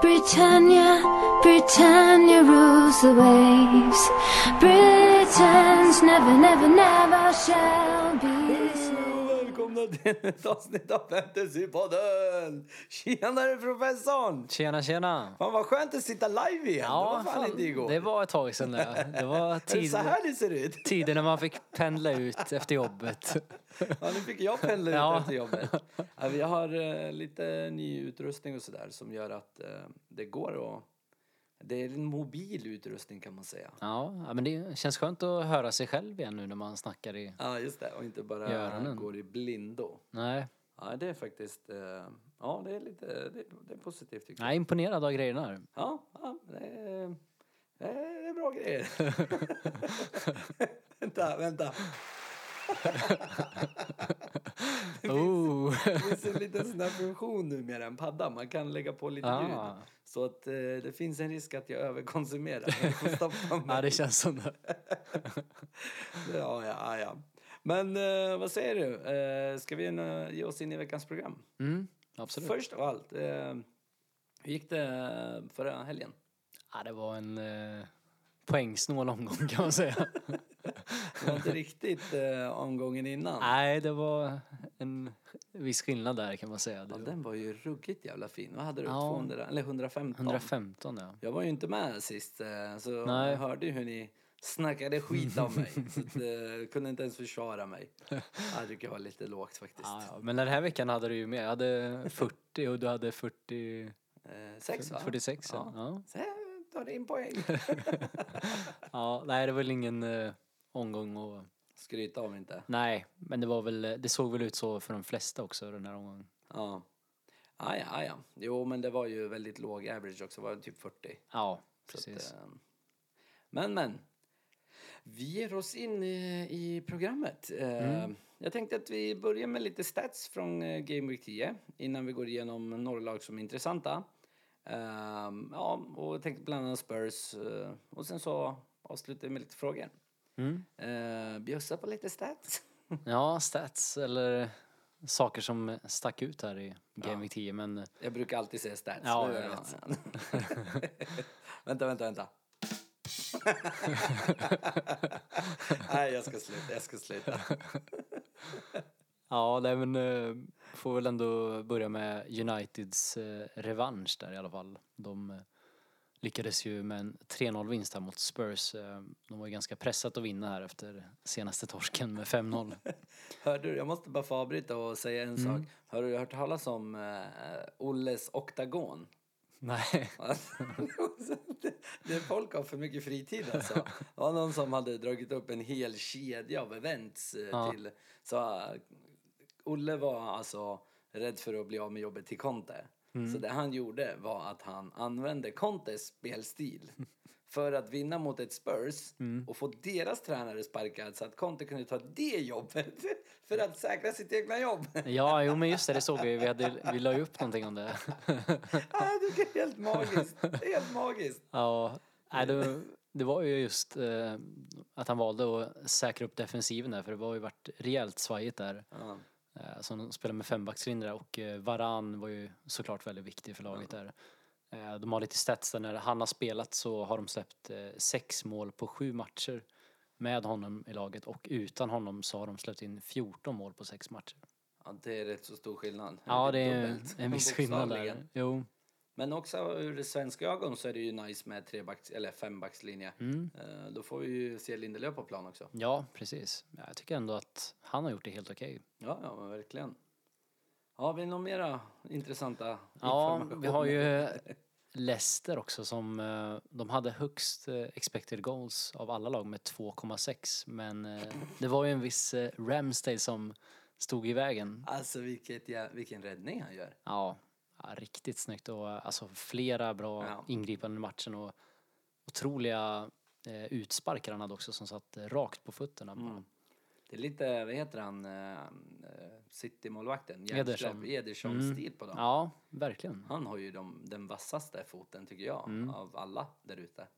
Britannia, Britannia rules the waves. Britain's never, never, never shall be till ett avsnitt av Fantasypodden! Tjenare professorn! Tjena, tjena! Fan vad skönt att sitta live igen. det var fan, fan, inte igår. det var ett tag sedan det. Det var tid, så här det ser ut? tider när man fick pendla ut efter jobbet. Ja, nu fick jag pendla ut Ja. efter jobbet. Ja, vi har eh, lite ny utrustning och sådär som gör att eh, det går att... Det är en mobil utrustning kan man säga. Ja, ja, men det känns skönt att höra sig själv igen nu när man snackar i... Ja, just det. Och inte bara I öronen. går i blindo. Nej, Ja, det är faktiskt... Eh, ja, det är lite... Det, det är positivt tycker jag. jag är imponerad av grejerna här. Ja, ja det, är, det är bra grejer. vänta, vänta. Finns en liten sån här funktion numera, en padda. Man kan lägga på lite Ah. ljud. Så att eh, det finns en risk att jag överkonsumerar. Ja, det känns som det. ja, ja, ja. Men eh, vad säger du? Eh, ska vi ge oss in i veckans program? Mm, absolut. Först av allt, eh, hur gick det förra helgen? Ja, det var en eh, poängsnål omgång kan man säga. Det var inte riktigt eh, omgången innan. Nej, det var en viss skillnad där kan man säga. Det Ja, var den var ju ruggigt jävla fin. Vad hade du? Ja. 200, eller 115? 115 ja. Jag var ju inte med sist, eh, så Nej. jag hörde ju hur ni snackade skit om mig. så att, eh, kunde inte ens försvara mig. Jag tycker det var lite lågt faktiskt. Ja, ja. Men den här veckan hade du ju med. Jag hade 40 och du hade 40... Eh, sex va? 46 ja. ja. Så här tar det in poäng. Ja, nej det var väl ingen eh, omgång och... Skryta om inte. Nej, men det var väl, det såg väl ut så för de flesta också den här omgången. Ja. Ah, ja, ah, ja. Jo, men det var ju väldigt låg average också. Det var typ 40. Ja, precis. Att, eh, men, men. Vi ger oss in i, i programmet. Eh, Mm. Jag tänkte att vi börjar med lite stats från eh, Game Week 10 innan vi går igenom några lag som är intressanta. Eh, ja, och jag tänkte bland annat Spurs eh, och sen så avslutar vi med lite frågor. Mm. Eh, bjussa på lite stats. Ja, stats eller saker som stack ut här i Game Ja. Week 10 men... Jag brukar alltid säga stats. Ja, Nu jag vet. vänta, vänta, vänta. Nej, jag ska sluta. Jag ska sluta. Ja, nej men eh, får väl ändå börja med Uniteds eh, revansch där i alla fall. De eh, lyckades ju med en 3-0 vinst här mot Spurs. Eh, de var ju ganska pressat att vinna här efter senaste torsken med 5-0. Hörde du, jag måste bara få avbryta och säga en Mm. sak. Har du hört talas om eh, Olles oktagon? nej. det, det folk har för mycket fritid alltså. Det var någon som hade dragit upp en hel kedja av events eh, Ja. till... Så eh, Olle var alltså rädd för att bli av med jobbet till Conte. Mm. Så det han gjorde var att han använde Contes spelstil för att vinna mot ett Spurs Mm. och få deras tränare sparkad så att Conte kunde ta det jobbet för att säkra sitt egna jobb. Ja, jo men just det, det såg ju. Vi, hade, vi la ju upp någonting om det. Ah, det är helt magiskt. Helt magiskt. Ja, nej, det, det var ju just eh, att han valde att säkra upp defensiven där för det var ju varit rejält svajigt där. Ja. Eh, som spelar med fembackslinje där och eh, Varan var ju såklart väldigt viktig för laget där. Eh, de har lite stats där när han har spelat så har de släppt sex mål på sju matcher med honom i laget och utan honom så har de släppt in 14 mål på sex matcher. Ja, det är rätt så stor skillnad. Ja, det är Dubbelt, en viss skillnad där. Jo. Men också ur svenska ögon så är det ju nice med trebacks eller fembackslinje. Mm. Eh, Då får vi ju se Lindelöf på plan också. Ja, precis. Ja, Jag tycker ändå att han har gjort det helt okej. Ja, ja, men verkligen. Har vi några mera intressanta Ja, vi har ju Leicester också som, eh, de hade högst eh, expected goals av alla lag med 2,6 men det var ju en viss Ramsdale som stod i vägen. Alltså vilket, ja, vilken räddning han gör. Ja, ja riktigt snyggt och alltså flera bra Ja. ingripanden i matchen och otroliga eh, utsparkar han hade också som satt rakt på fötterna. Mm. Det är lite, vad heter han, eh, eh, City-målvakten? Ederson. Ederson-stil på dem. Ja, verkligen. Han har ju de, den vassaste foten tycker jag Mm. av alla där ute.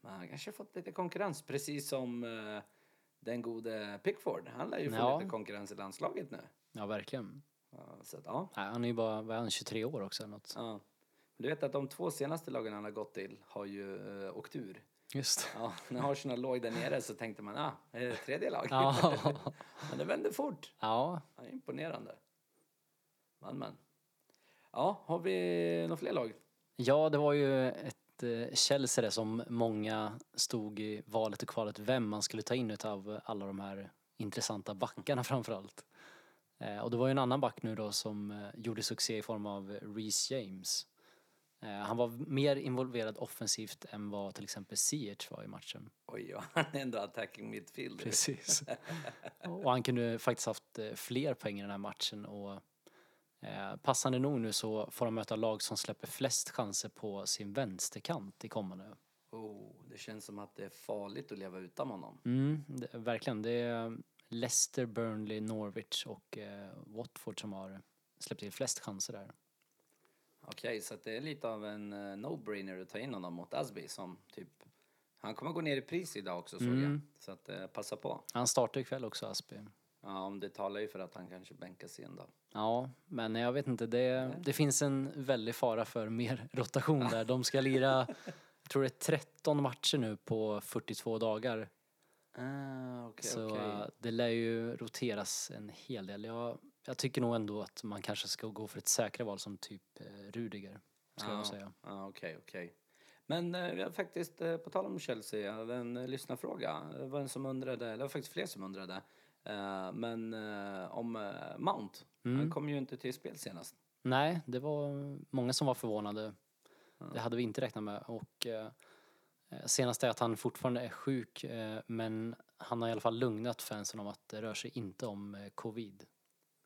Men han kanske fått lite konkurrens precis som eh, den gode Pickford. Han lär ju få Ja. lite konkurrens i landslaget nu. Ja, verkligen. Ja, så att, ja. Nej, han är ju bara, vad är han, 23 år också eller något. ja. Du vet att de två senaste lagen han har gått till har ju uh, åkt ur. Just Ja, när Arsenal låg där nere så tänkte man, ah, är det tredje lag? Ja. men det vände fort. Ja, Ja, imponerande. Men, men. Ja, har vi några fler lag? Ja, det var ju ett eh, Chelsea som många stod i valet och kvalet vem man skulle ta in utav alla de här intressanta backarna framförallt. Eh, och det var ju en annan back nu då som eh, gjorde succé i form av Reece James. Eh, han var mer involverad offensivt än vad till exempel Ziyech var i matchen. Oj, ja, han är ändå attacking midfielder. Precis. och han kunde faktiskt haft fler poäng i den här matchen och eh, passande nog nu så får de möta lag som släpper flest chanser på sin vänsterkant i kommande. Oh, det känns som att det är farligt att leva utan honom. Mm, det, verkligen. Det är Leicester, Burnley, Norwich och eh, Watford som har släppt till flest chanser där. Okej, så att det är lite av en uh, no-brainer att ta in honom mot Asby som typ... Han kommer gå ner i pris idag också såg jag. Mm. Så att uh, passa på. Han startar ikväll också, Aspi. Ja, om det talar ju för att han kanske bänkas igen då. Ja, men jag vet inte. Det, det finns en väldig fara för mer rotation där. De ska lira, jag tror det är 13 matcher nu på 42 dagar. Ah, okej, Så okej. eh, det lär ju roteras en hel del. Jag, jag tycker nog ändå att man kanske ska gå för ett säkrare val som typ eh, Rudiger. Ska Ja. jag säga. Ja, okej, okej. Men eh, faktiskt, eh, på tal om Chelsea, jag hade en uh, lyssnarfråga. Det var en som undrade, eller det var faktiskt fler som undrade. Eh, men eh, om eh, Mount. Mm. Han kom ju inte till spel senast. Nej, det var många som var förvånade. Det hade vi inte räknat med. Och eh, eh, senast är att han fortfarande är sjuk eh, men han har i alla fall lugnat fansen om att det rör sig inte om eh, covid.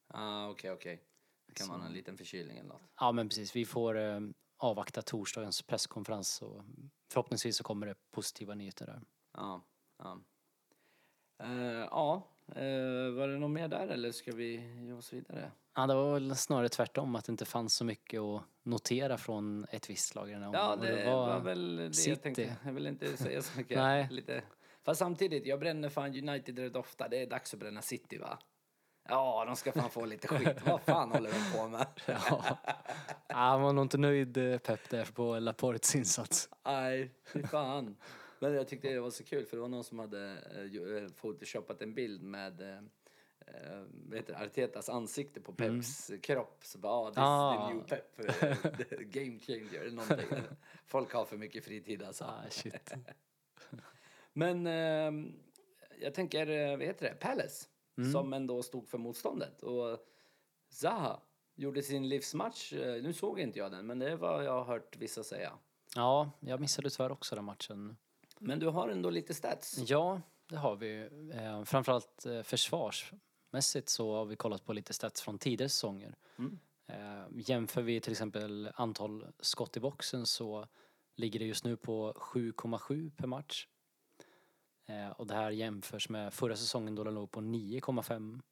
Ah, okej, okej. Det kan Så- vara en liten förkylning eller något. Ja men precis, vi får eh, avvakta torsdagens presskonferens och förhoppningsvis så kommer det positiva nyheter där. Ja, ja. Eh, ja, eh, var det något mer där eller ska vi ge oss vidare? Ja, det var väl snarare tvärtom att det inte fanns så mycket att notera från ett visst lag i den här Ja, omgången. det, Och var, väl det City. jag tänkte. Jag vill inte säga så mycket. Nej. Lite. Fast samtidigt, jag bränner fan United rätt ofta. Det är dags att bränna City va? Ja, de ska fan få lite skit. Vad fan håller de på med? Ja. han var nog inte nöjd eh, Pep där på Laportes insats. Nej, fy fan. Men jag tyckte det var så kul för det var någon som hade eh, ju- eh, photoshopat en bild med eh, eh, vad heter Artetas ansikte på Peps kropp. Så bara, ah, this Ah. new Pep, eh, game changer någonting. Folk har för mycket fritid alltså. Ah, shit. Men eh, jag tänker, eh, vad heter det, Palace. Som ändå stod för motståndet. Och Zaha gjorde sin livsmatch. Eh, Nu såg inte jag den, men det är vad jag har hört vissa säga. Ja, jag missade tyvärr också den matchen. Men du har ändå lite stats. Ja, det har vi. Eh, framförallt eh, försvarsmässigt så har vi kollat på lite stats från tidigare säsonger. Mm. Eh, jämför vi till exempel antal skott i boxen så ligger det just nu på 7,7 per match. Eh, och det här jämförs med förra säsongen då det låg på 9,5.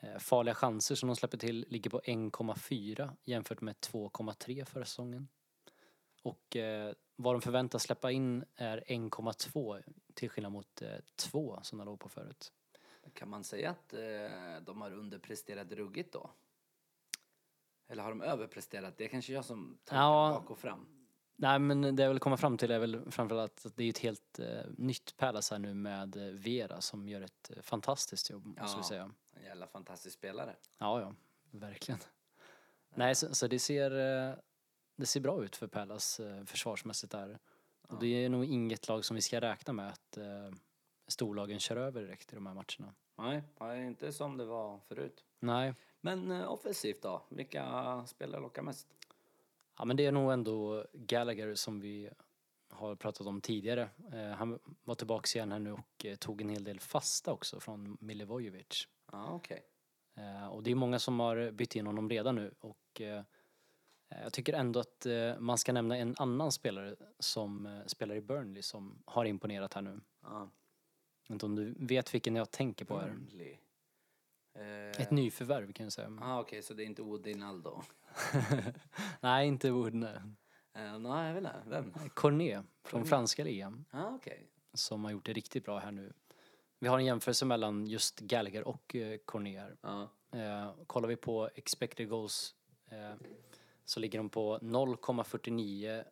Eh, farliga chanser som de släpper till ligger på 1,4 jämfört med 2,3 förra säsongen. Och eh, vad de förväntas släppa in är 1,2 till skillnad mot eh, 2 som de låg på förut. Kan man säga att eh, de har underpresterat ruggigt då? Eller har de överpresterat? Det är kanske jag som tar Ja. bak och fram. Nej men det jag vill komma fram till är väl framförallt att det är ett helt eh, nytt Palace här nu med eh, Vera som gör ett eh, fantastiskt jobb måste vi Ja. säga. En jävla fantastisk spelare. Ja, ja, verkligen. Nej, så, så det ser eh, det ser bra ut för Palace försvarsmässigt där. Och det är nog inget lag som vi ska räkna med att storlagen kör över direkt i de här matcherna. Nej, nej, inte som det var förut. Nej, Men eh, offensivt då? Vilka spelare lockar mest? Ja men det är nog ändå Gallagher som vi har pratat om tidigare. Eh, han var tillbaka igen här nu och eh, tog en hel del fasta också från Milivojevic. Ja, okej. Eh, och det är många som har bytt in honom redan nu och jag tycker ändå att man ska nämna en annan spelare som spelar i Burnley som har imponerat här nu. Ja. Jag vet inte om du vet vilken jag tänker på här. Burnley. Eh, Ett nyförvärv kan jag säga. ah, okej, så det är inte Odinaldo? Nej, inte Wood. nej. Eh, nej, jag vet inte. Vem? Cornet från franska ligan. Ah, okej. som har gjort det riktigt bra här nu. Vi har en jämförelse mellan just Gallagher och eh, Cornet här. Ja. Eh, kollar vi på expected goals eh, så ligger de på 0,49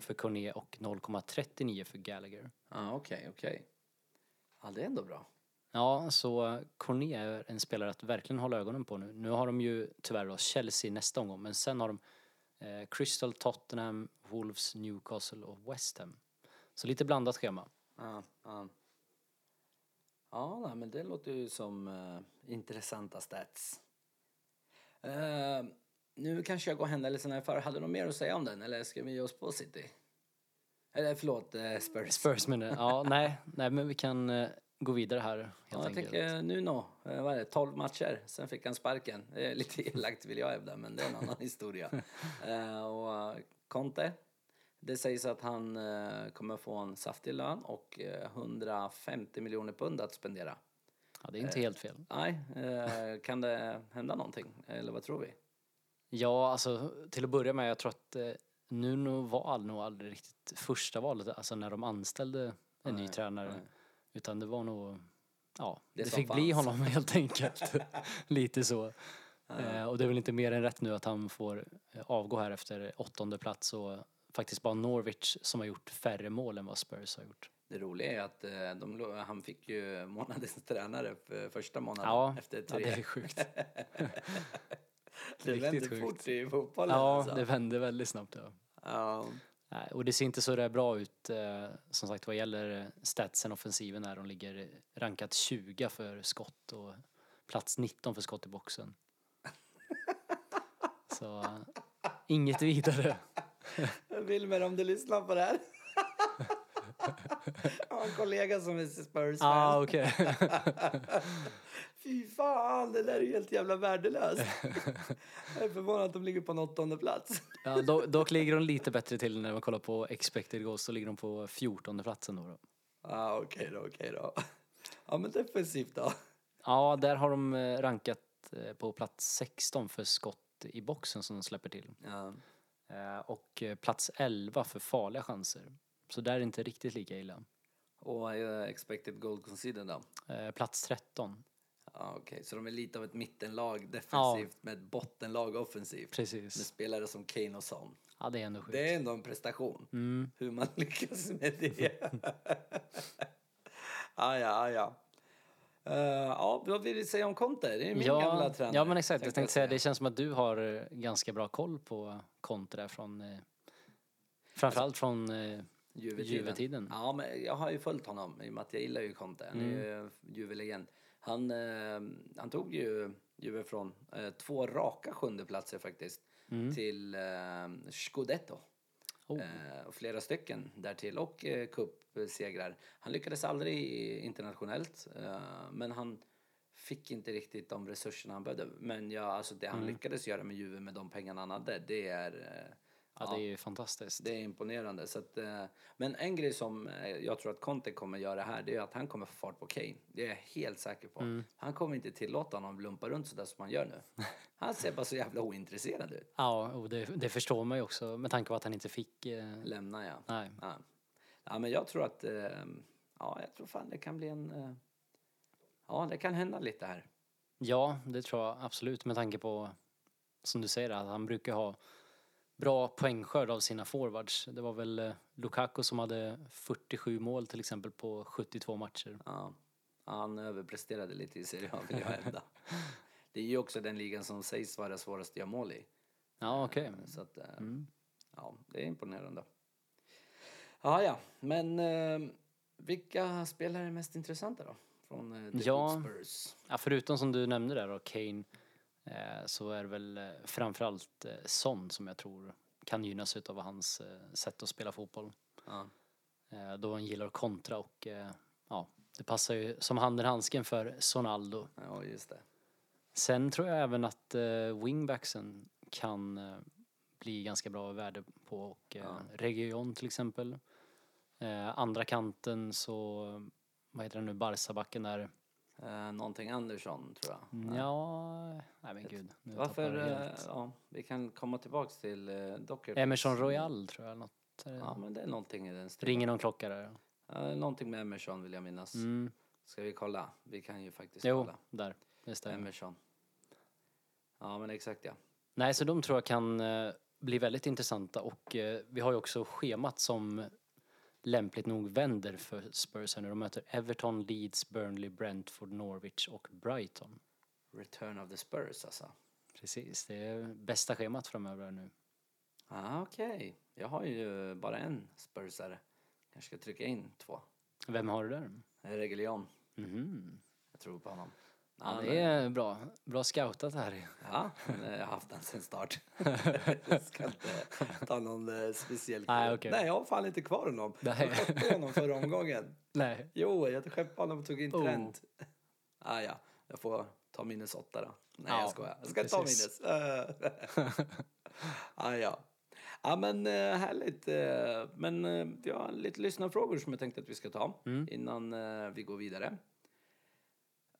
för Cornet och 0,39 för Gallagher. Ja, okej, okej. Ja, det är ändå bra. Ja, så Cornet är en spelare att verkligen hålla ögonen på nu. Nu har de ju tyvärr då Chelsea nästa omgång, men sen har de eh, Crystal, Tottenham, Wolves, Newcastle och West Ham. Så lite blandat schema. Ja, ja. Ja, men det låter ju som eh, intressanta stats. Eh, nu kanske jag går händelserna i för. Hade du något mer att säga om den eller ska vi ge oss på City? Eller förlåt, eh, Spurs. Spurs menar. Ja, nej, nej, men vi kan eh, gå vidare här helt Ja, jag enkelt. tänker Nuno, eh, vad är det, 12 matcher, sen fick han sparken. Det är lite elakt vill jag hävda, men det är en annan historia. Eh, och eh, Conte, det sägs att han eh, kommer få en saftig lön och eh, 150 miljoner pund att spendera. Ja, det är inte helt fel. Nej, eh, kan det hända någonting? Eller vad tror vi? Ja, alltså till att börja med, jag tror att eh, Nuno var all- nog aldrig riktigt första valet, alltså när de anställde en ny Nej, tränare. nej. Utan det var nog, ja, Det det, fick bli fanns. honom helt enkelt. Lite så. Eh, och det är väl inte mer än rätt nu att han får eh, avgå här efter åttonde plats och faktiskt bara Norwich som har gjort färre mål än vad Spurs har gjort. Det roliga är att eh, de, han fick ju månadens tränare för första månaden Ja, efter ja tre. det är sjukt. det vänder sjukt. fort i fotbollen Ja, alltså. det vände väldigt snabbt. Ja. Ja. Och det ser inte så där bra ut eh, som sagt vad gäller statsen offensiven här. De ligger rankat 20 för skott och plats 19 för skott i boxen. så inget vidare. Wilmer, om du lyssnar på det här. Jag har en kollega som är Spurs-fan. ah, okej. Fy fan, det där är helt jävla värdelöst. Jag är förvånad att de ligger på en åttonde plats. ja, dock, dock ligger de lite bättre till när man kollar på expected goals. Så ligger de på 14 platsen då. då. Ja, okej då, okej då. Ja, men defensivt då? Ja, där har de eh, rankat eh, på plats 16 för skott i boxen som de släpper till. Ja. Eh, Och plats 11 för farliga chanser. Så där är det inte riktigt lika illa. Och eh, expected goal conceded då? Eh, Plats 13. Ja, okej. Så de är lite av ett mittenlag defensivt med ett bottenlag offensivt. Med Precis. spelare som Kane och Son. Ja, det är ändå sjukt. Det är ändå en prestation. Mm. Hur man lyckas med det. ah, ja, ah, ja. Uh, ja, vad vill vi säga om Conte? Det är min gamla Ja, tränare. ja, men exakt. Jag tänkte säga, det känns som att du har eh, ganska bra koll på Conte där från eh, framförallt från eh, Juve-tiden. Juve-tiden. Ja, men jag har ju följt honom i och med att jag gillar ju Conte. Han är Mm. ju Juve-legend. Han, eh, han tog ju Juve från eh, två raka sjundeplatser faktiskt Mm. till eh, Scudetto. Oh. Eh, flera stycken därtill och eh, cupsegrar. Han lyckades aldrig internationellt eh, men han fick inte riktigt de resurserna han behövde. Men ja, alltså det Mm. han lyckades göra med Juve med de pengarna han hade, det är eh, Ja, det är ju fantastiskt. det är imponerande. Så att, eh, men en grej som eh, jag tror att Conte kommer göra här, det är att han kommer få fart på Kane. Det är jag helt säker på. Mm. Han kommer inte tillåta honom lumpa runt sådär som han gör nu. Han ser bara så jävla ointresserad ut. Ja, och det, det förstår man ju också med tanke på att han inte fick... Eh, Lämna ja. nej. ja. Ja, men jag tror att, eh, ja, jag tror fan det kan bli en, eh, ja, det kan hända lite här. Ja, det tror jag absolut med tanke på, som du säger, att han brukar ha bra poängskörd av sina forwards. Det var väl eh, Lukaku som hade 47 mål till exempel på 72 matcher. Ja, han överpresterade lite i Serie A vill jag hävda. Det är ju också den ligan som sägs vara svårast att göra mål i. Ja, okej. Eh, Så att, eh, Mm. ja, det är imponerande. Ja, ja, men eh, vilka spelare är mest intressanta då? Från eh, The Ja. Spurs? Ja, förutom som du nämnde där då, Kane, så är det väl eh, framförallt eh, Son som jag tror kan gynnas utav hans eh, sätt att spela fotboll. Ja. Eh, då han gillar kontra och eh, ja, det passar ju som handen i handsken för Sonaldo. ja, just det. Sen tror jag även att eh, wingbacksen kan eh, bli ganska bra värde på och eh, Ja. Region till exempel. Eh, andra kanten så, vad heter den nu, Barca-backen där. Eh, någonting Andersson, tror jag. Ja, nej men gud. Nu Varför? Eh, ja, vi kan komma tillbaks till eh, Docker. Emerson Royal tror jag. Något, är det- Ja, men det är någonting i den stilen. Ringer någon klocka där? Ja, någonting med Emerson vill jag minnas. Mm. Ska vi kolla? Vi kan ju faktiskt Jo, kolla. där. Det stämmer. Emerson. Ja, men exakt ja. Nej, så de tror jag kan eh, bli väldigt intressanta och eh, vi har ju också schemat som lämpligt nog vänder för Spurs nu. De möter Everton, Leeds, Burnley, Brentford, Norwich och Brighton. Return of the Spurs alltså. Precis, det är bästa schemat framöver nu. Ah, Okej, jag har ju bara en Spursare. Kanske ska trycka in två. Vem har du där? Reguljon. Mhm. Jag tror på honom. Ja, Han, det är bra. Bra scoutat här. Ja, men jag har haft den sen start. jag ska inte ta någon eh, speciell Nej, kille. okej. Nej, jag har fan inte kvar honom. Nej. Jag skeppade honom förra omgången. Nej. Jo, jag skeppade honom och tog in Oh. Trent. Ah, ja, jag får ta minus åtta då. Nej, Ja, jag skojar. Jag ska ta precis. minus. Eh, ah, ja. Ja, men eh, härligt. eh, Men eh, vi har lite lyssnarfrågor som jag tänkte att vi ska ta Mm. innan eh, vi går vidare.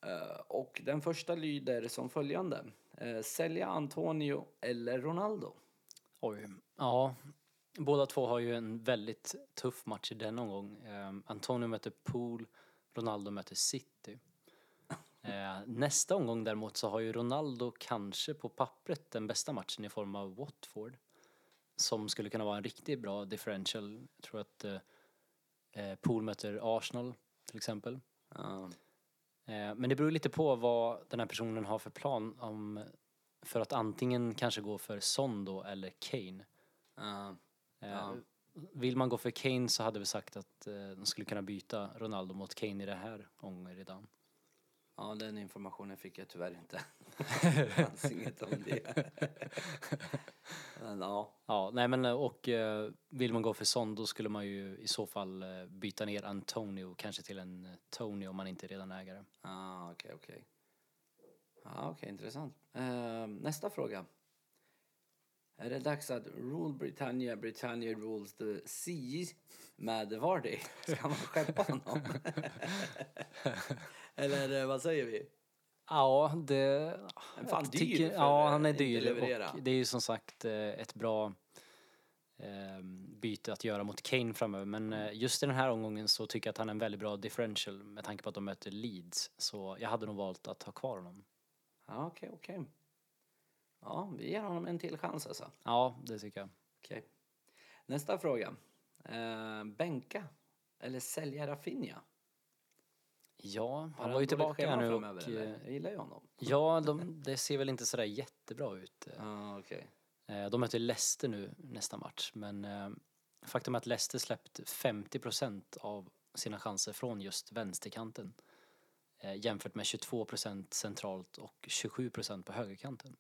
Eh, Och den första lyder som följande. Eh, Sälja Antonio eller Ronaldo? Oj. Ja, båda två har ju en väldigt tuff match i den omgång. Eh, Antonio möter Pool, Ronaldo möter City. Nästa omgång däremot så har ju Ronaldo kanske på pappret den bästa matchen i form av Watford. Som skulle kunna vara en riktigt bra differential. Jag tror att Pool möter Arsenal till exempel. Ja. Eh, Men det beror lite på vad den här personen har för plan om för att antingen kanske gå för Son då eller Kane. Eh, Ja. Vill man gå för Kane så hade vi sagt att eh, de skulle kunna byta Ronaldo mot Kane i det här omgången redan. Ja, den informationen fick jag tyvärr inte. Det fanns inget om det. Men ja, Ja, nej men och eh, vill man gå för Son då skulle man ju i så fall eh, byta ner Antonio kanske till en eh, Tony om man inte redan äger det. ah, okej, okej. Ja, okej, intressant. Eh, nästa fråga. Är det dags att Rule Britannia, Britannia Rules the Sea med Vardy? Ska man skeppa honom? Eller eh, vad säger vi? Ja, det... Fan dyr för, ja, han är dyr och det är ju som sagt eh, ett bra eh, byte att göra mot Kane framöver. Men just i den här omgången så tycker jag att han är en väldigt bra differential med tanke på att de möter Leeds. Så jag hade nog valt att ha kvar honom. Ja, okej, okej. Ja, vi ger honom en till chans alltså. Ja, det tycker jag. Okej. Nästa fråga. Eh, bänka eller sälja Rafinha? Ja, han var ju tillbaka nu framöver, och... eller? eh, Jag gillar ju honom. Ja, de, det ser väl inte sådär jättebra ut. eh. Ja, okej. Eh, De möter Leicester nu nästa match, men faktum är att Leicester släppt 50% av sina chanser från just vänsterkanten. Jämfört med 22% centralt och 27% på högerkanten.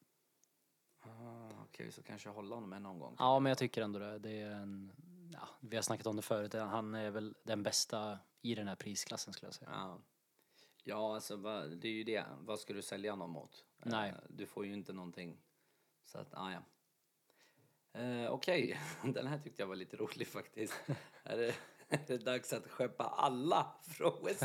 Ah, okej, så kanske hålla honom en omgång. Ja, men jag tycker ändå det. det är en, ja, vi har snackat om det förut, han är väl den bästa i den här prisklassen skulle jag säga. Ja, ja alltså det är ju det. Vad ska du sälja honom mot? Eh, Nej. Du får ju inte någonting. Så att, ah, ja. Eh, okej, den här tyckte jag var lite rolig faktiskt. är, det, är det dags att skeppa alla från West?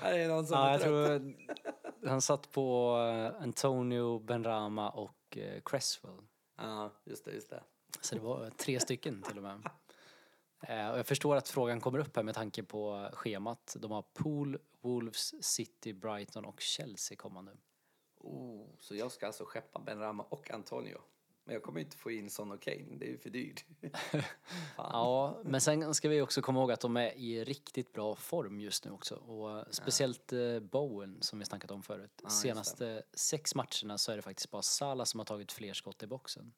Här är någon som Ja, är jag trött. tror han satt på eh, Antonio, Benrama och eh, Cresswell. Ja, just det, just det. Så det var tre stycken till och med. Eh, och jag förstår att frågan kommer upp här med tanke på schemat. De har Pool, Wolves, City, Brighton och Chelsea kommande. Oh, så jag ska alltså skeppa Benrahma och Antonio. Men jag kommer inte få in Son och Kane, det är ju för dyrt. Ja, men sen ska vi också komma ihåg att de är i riktigt bra form just nu också. Och speciellt eh, Bowen som vi snackat om förut. det. Senaste sex matcherna så är det faktiskt bara Salah som har tagit fler skott i boxen.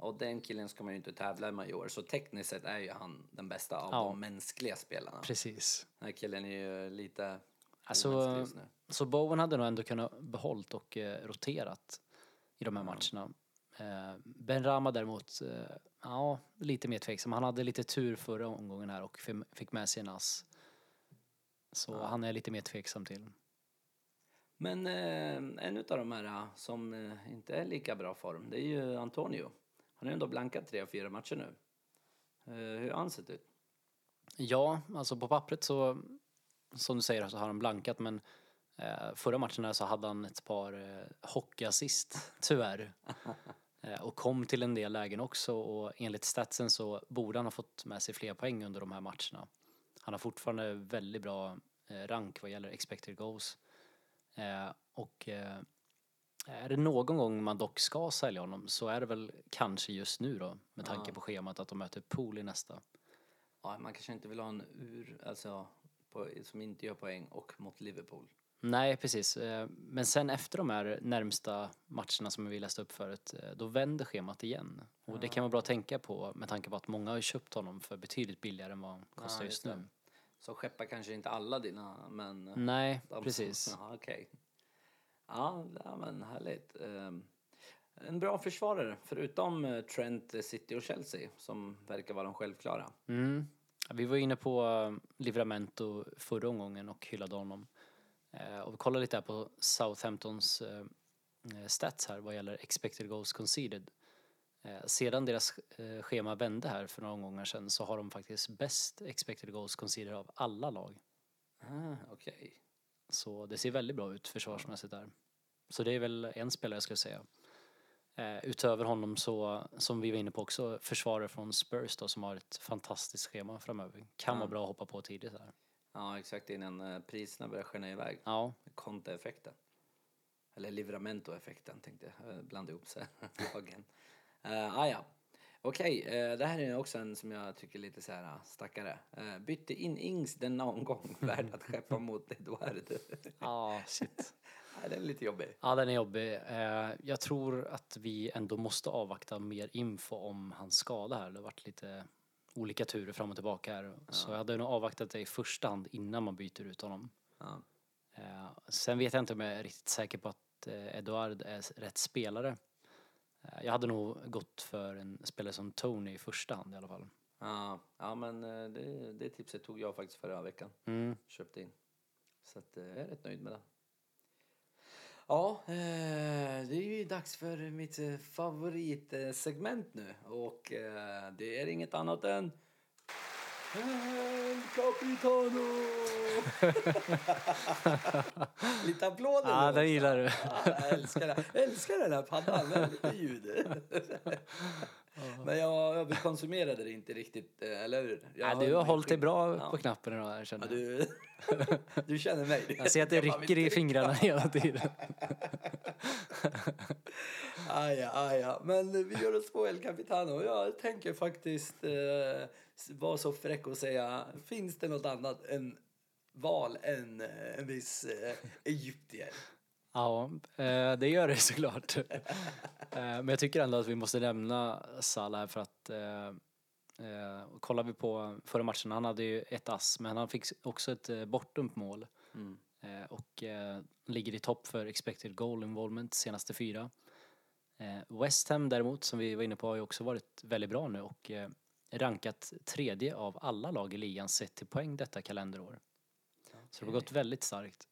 Och den killen ska man ju inte tävla med i år, så tekniskt sett är ju han den bästa av Ja. de mänskliga spelarna. Precis. Den här killen är ju lite Alltså. Så Bowen hade nog ändå kunnat behållit och eh, roterat i de här matcherna. Eh, ben Rama däremot, eh, ja, lite mer tveksam. Han hade lite tur förra omgången här och fi- fick med sig en ass. Så han är lite mer tveksam till. Men eh, en av de här eh, som eh, inte är lika bra form, det är ju Antonio. Han har ju ändå blankat tre av fyra matcher nu. Eh, hur har han sett ut? Ja, alltså på pappret så, som du säger, så har han blankat men eh, förra matchen så hade han ett par eh, hockeyassist, tyvärr. Och kom till en del lägen också och enligt statsen så borde han ha fått med sig fler poäng under de här matcherna. Han har fortfarande väldigt bra rank vad gäller expected goals. Och är det någon gång man dock ska sälja honom så är det väl kanske just nu då med tanke Ja. på schemat att de möter Pool i nästa. Ja, man kanske inte vill ha en ur, alltså, på, som inte gör poäng och mot Liverpool. Nej, precis. Eh, Men sen efter de här närmsta matcherna som vi läste upp förut, eh, då vänder schemat igen. Och det kan vara bra att tänka på med tanke på att många har köpt honom för betydligt billigare än vad han kostar Ja, just nu. Så skeppa kanske inte alla dina, men... Nej, de- precis. Ja, okej. Ja, ja, men härligt. Ehm, En bra försvarare, förutom eh, Trent, City och Chelsea, som verkar vara de självklara. Mm. Vi var inne på eh, Livramento förra omgången och hyllade honom. Eh, Och vi kollade lite här på Southamptons stats här vad gäller expected goals conceded. Sedan deras schema vände här för några omgångar sedan så har de faktiskt bäst expected goals conceded av alla lag. Ah, okej. Så det ser väldigt bra ut försvarsmässigt där. Så det är väl en spelare jag skulle säga. Eh, utöver honom så, som vi var inne på också, försvarare från Spurs då som har ett fantastiskt schema framöver. Kan Ja. vara bra att hoppa på tidigt här. Ja, exakt innan eh, priserna börjar skena iväg. Ja, Conte-effekten. Eller Livramento-effekten tänkte jag. Eh, Blanda ihop sig. lagen. Uh, ah, ja. Okej, eh, det här är också en som jag tycker lite så här ah, stackare. Uh, bytte in Ings denna omgång, värd att skeppa mot Eduard. ja shit. ja, den är lite jobbig. Ja, den är jobbig. Eh, jag tror att vi ändå måste avvakta mer info om hans skada här. Det har varit lite olika turer fram och tillbaka här. Så jag hade nog avvaktat det i första hand innan man byter ut honom. Ja. Eh, sen vet jag inte om jag är riktigt säker på att eh, Eduard är rätt spelare. Eh, jag hade nog gått för en spelare som Tony i första hand i alla fall. Ja, ja men eh, det, det tipset tog jag faktiskt förra veckan. Mm. Köpte in. Så att, eh, jag är rätt nöjd med det. Ja, det är ju dags för mitt favoritsegment nu. Och det är inget annat än... El Capitano! Lite applåder Ja, det också. gillar du. Ja, jag älskar, jag älskar den här paddan lite ljud. Men jag överkonsumerade det inte riktigt, eh, eller hur? Jag Ja, du har hållit dig bra Ja. på knappen idag här Ja, känner jag. du, du känner mig. Jag ser att det Jag rycker i fingrarna hela tiden. Aj, ja, aj, ja. Men vi gör oss på El Capitano. Jag tänker faktiskt eh, vara så fräck och säga, finns det något annat än val än eh, en viss eh, egyptier? Ja, eh, det gör det såklart. Eh, Men jag tycker ändå att vi måste nämna Salah här för att eh, eh, kollar vi på förra matchen, han hade ju ett ass men han fick också ett eh, bortdömt mål Mm. eh, och eh, ligger i topp för expected goal involvement senaste fyra. West Ham däremot, som vi var inne på, har ju också varit väldigt bra nu och rankat tredje av alla lag i ligan sett till poäng detta kalenderår. Så det har gått väldigt starkt.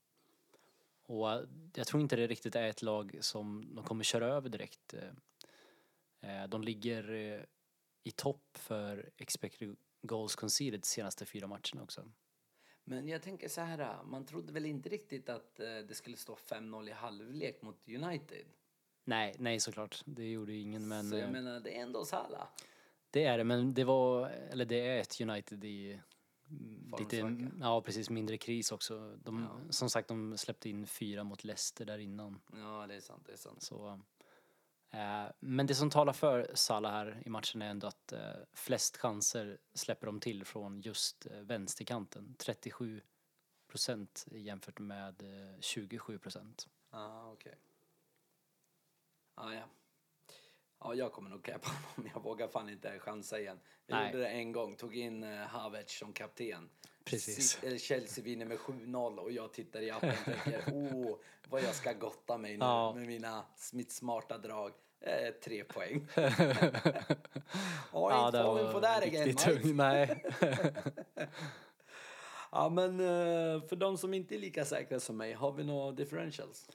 Och eh, jag tror inte det riktigt är ett lag som de kommer köra över direkt. Eh, eh, De ligger eh, i topp för expected goals conceded de senaste fyra matcherna också. Men jag tänker så här, man trodde väl inte riktigt att eh, det skulle stå 5-0 i halvlek mot United? Nej, nej såklart. Det gjorde ju ingen men så jag eh, menar, det är ändå Salah. det är det. Men det var, eller det är ett United i lite, ja precis, mindre kris också. De, Ja. Som sagt, de släppte in fyra mot Leicester där innan. Ja, det är sant, det är sant. Så, eh, men det som talar för Salah här i matchen är ändå att eh, flest chanser släpper de till från just eh, vänsterkanten. 37 procent jämfört med eh, 27 procent. Ja, okej. Ja, ja. Ja, jag kommer nog cappa honom. Jag vågar fan inte chansa igen. Jag Nej. gjorde det en gång, tog in uh, Havertz som kapten. Precis. Chelsea vinner med 7-0 och jag tittar i appen och tänker åh, vad jag ska gotta mig nu Ja. med mina, mitt smarta drag. Eh, tre poäng. oh, ja, inte that again, riktigt mate. tung. Nej. Ja, men eh, för de som inte är lika säkra som mig, har vi några differentials?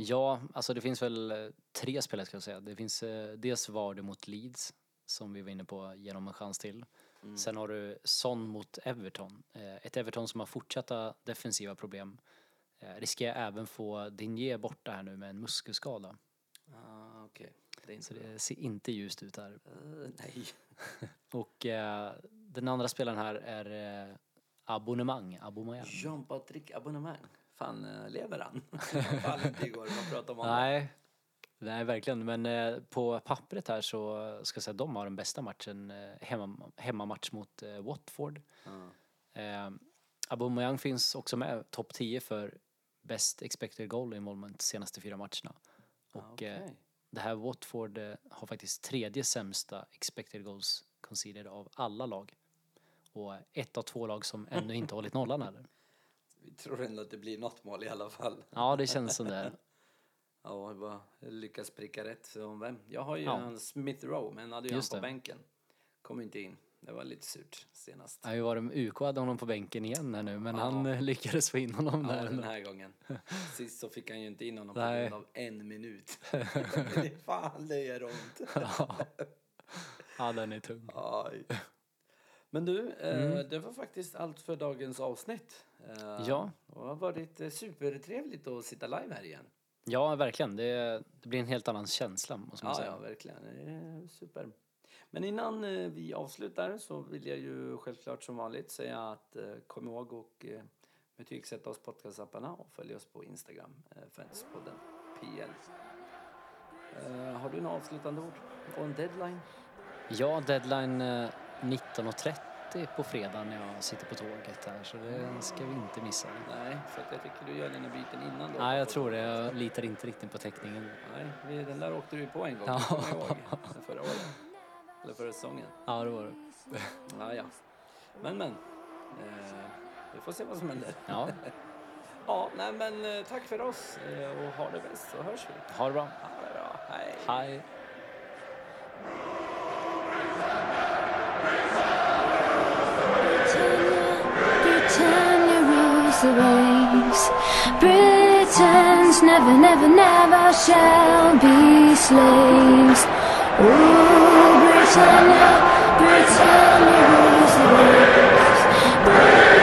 Ja, alltså det finns väl eh, tre spelare ska jag säga. Det finns eh, dels Vardy mot Leeds som vi var inne på genom en chans till. Sen har du Son mot Everton. Eh, ett Everton som har fortsatta defensiva problem. Eh, riskerar även få Digne borta här nu med en muskelskada. Ah, okej. Det är Så bra. det ser inte ljust ut här. Eh, nej. Och eh, den andra spelaren här är Abonnemang, Aubameyang. Jean-Patrick Abonnemang. Fan, eh, lever han? Igår. Man om honom. Nej, Nej, verkligen. Men eh, på pappret här så ska jag säga att de har den bästa matchen, eh, hemma, hemmamatch mot eh, Watford. Ja. Eh, Aubameyang finns också med, topp 10 för best expected goal involvement senaste fyra matcherna. Och Okej. det här Watford har faktiskt tredje sämsta expected goals conceded av alla lag. Och ett av två lag som ännu inte hållit nollan heller. Vi tror ändå att det blir något mål i alla fall. Ja, det känns som det. Ja, jag bara lyckas pricka rätt. Så vem? Jag har ju Ja. en Smith Rowe, men hade ju Just han på det. bänken. Kom inte in. Det var lite surt senast. Jag har ju varit med UK hade honom på bänken igen här nu, men Ja. han eh, lyckades få in honom Ja, där. den här gången. Sist så fick han ju inte in honom på Nej. grund av en minut. det fan, det gör ont. Ja. ja, den är tung. Aj. Men du, eh, Mm. det var faktiskt allt för dagens avsnitt. Eh, Ja. Det har varit eh, supertrevligt att sitta live här igen. Ja, verkligen. Det, det blir en helt annan känsla, måste man Ja, säga. ja, verkligen. Det är super. Men innan eh, vi avslutar så vill jag ju självklart som vanligt säga att eh, kom ihåg och eh, betygsätta oss podcastapparna och följ oss på Instagram, eh, Fanspodden PL. Eh, har du några avslutande ord och en deadline? Ja, deadline eh, 19.30 på fredag när jag sitter på tåget här, så det ska vi inte missa. Nej, att jag tycker du gör dina byten innan då. Nej, jag tror det. Jag litar inte riktigt på täckningen. Nej, den där åkte du på en gång, Ja. ihåg. Förra året. Eller förra säsongen. Ja, det var det. Ja, ja. Men, men. Eh, vi får se vad som händer. Ja, Ja, nej men eh, tack för oss eh, och ha det bäst så hörs vi. ha det bra. Ha det bra, hej. Hej. The disgrace. Britons never, never, never shall be slaves. Oh, Britannia, Britannia rules the waves.